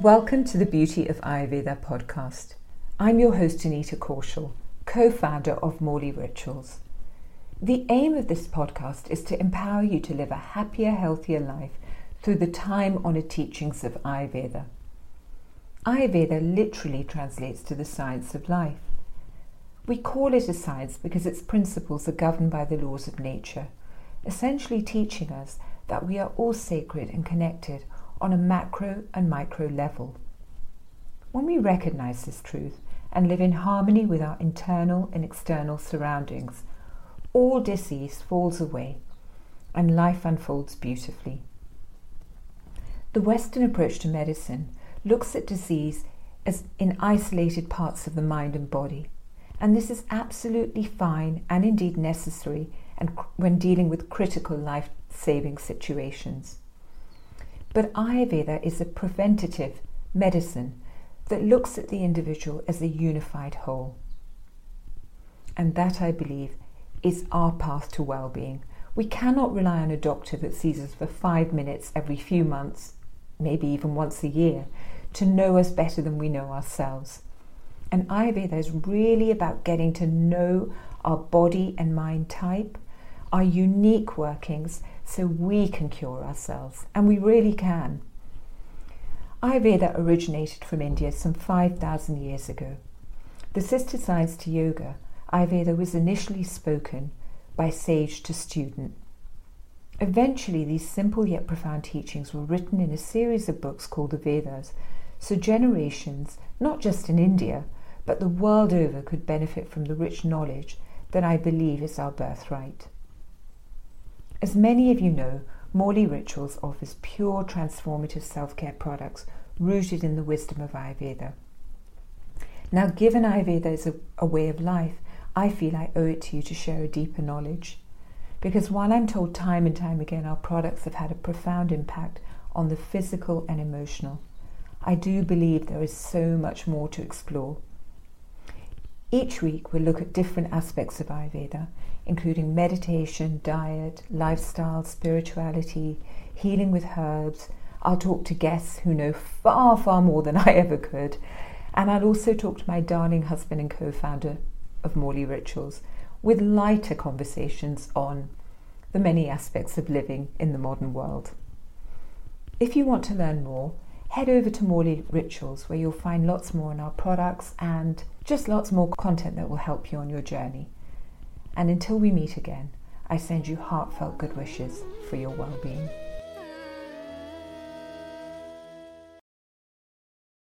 Welcome to the Beauty of Ayurveda podcast. I'm your host, Anita Kaushal, co founder of Mauli Rituals. The aim of this podcast is to empower you to live a happier, healthier life through the time honoured teachings of Ayurveda. Ayurveda literally translates to the science of life. We call it a science because its principles are governed by the laws of nature, essentially teaching us that we are all sacred and connected on a macro and micro level. When we recognize this truth and live in harmony with our internal and external surroundings, all disease falls away and life unfolds beautifully. The Western approach to medicine looks at disease as in isolated parts of the mind and body, and this is absolutely fine and indeed necessary and when dealing with critical life saving situations. But Ayurveda is a preventative medicine that looks at the individual as a unified whole. And that, I believe, is our path to well being. We cannot rely on a doctor that sees us for five minutes every few months, maybe even once a year, to know us better than we know ourselves. And Ayurveda is really about getting to know our body and mind type, our unique workings, so we can cure ourselves, and we really can. Ayurveda originated from India some 5,000 years ago. The sister sides to yoga, Ayurveda was initially spoken by sage to student. Eventually, these simple yet profound teachings were written in a series of books called the Vedas, so generations, not just in India, but the world over, could benefit from the rich knowledge that I believe is our birthright. As many of you know, Mauli Rituals offers pure transformative self care products rooted in the wisdom of Ayurveda. Now, given Ayurveda is a, a, way of life, I feel I owe it to you to share a deeper knowledge. Because while I'm told time and time again our products have had a profound impact on the physical and emotional, I do believe there is so much more to explore. Each week we'll look at different aspects of Ayurveda including meditation, diet, lifestyle, spirituality, healing with herbs. I'll talk to guests who know far, far more than I ever could. And I'll also talk to my darling husband and co founder of Mauli Rituals with lighter conversations on the many aspects of living in the modern world. If you want to learn more, head over to Mauli Rituals where you'll find lots more on our products and just lots more content that will help you on your journey. And until we meet again, I send you heartfelt good wishes for your well being.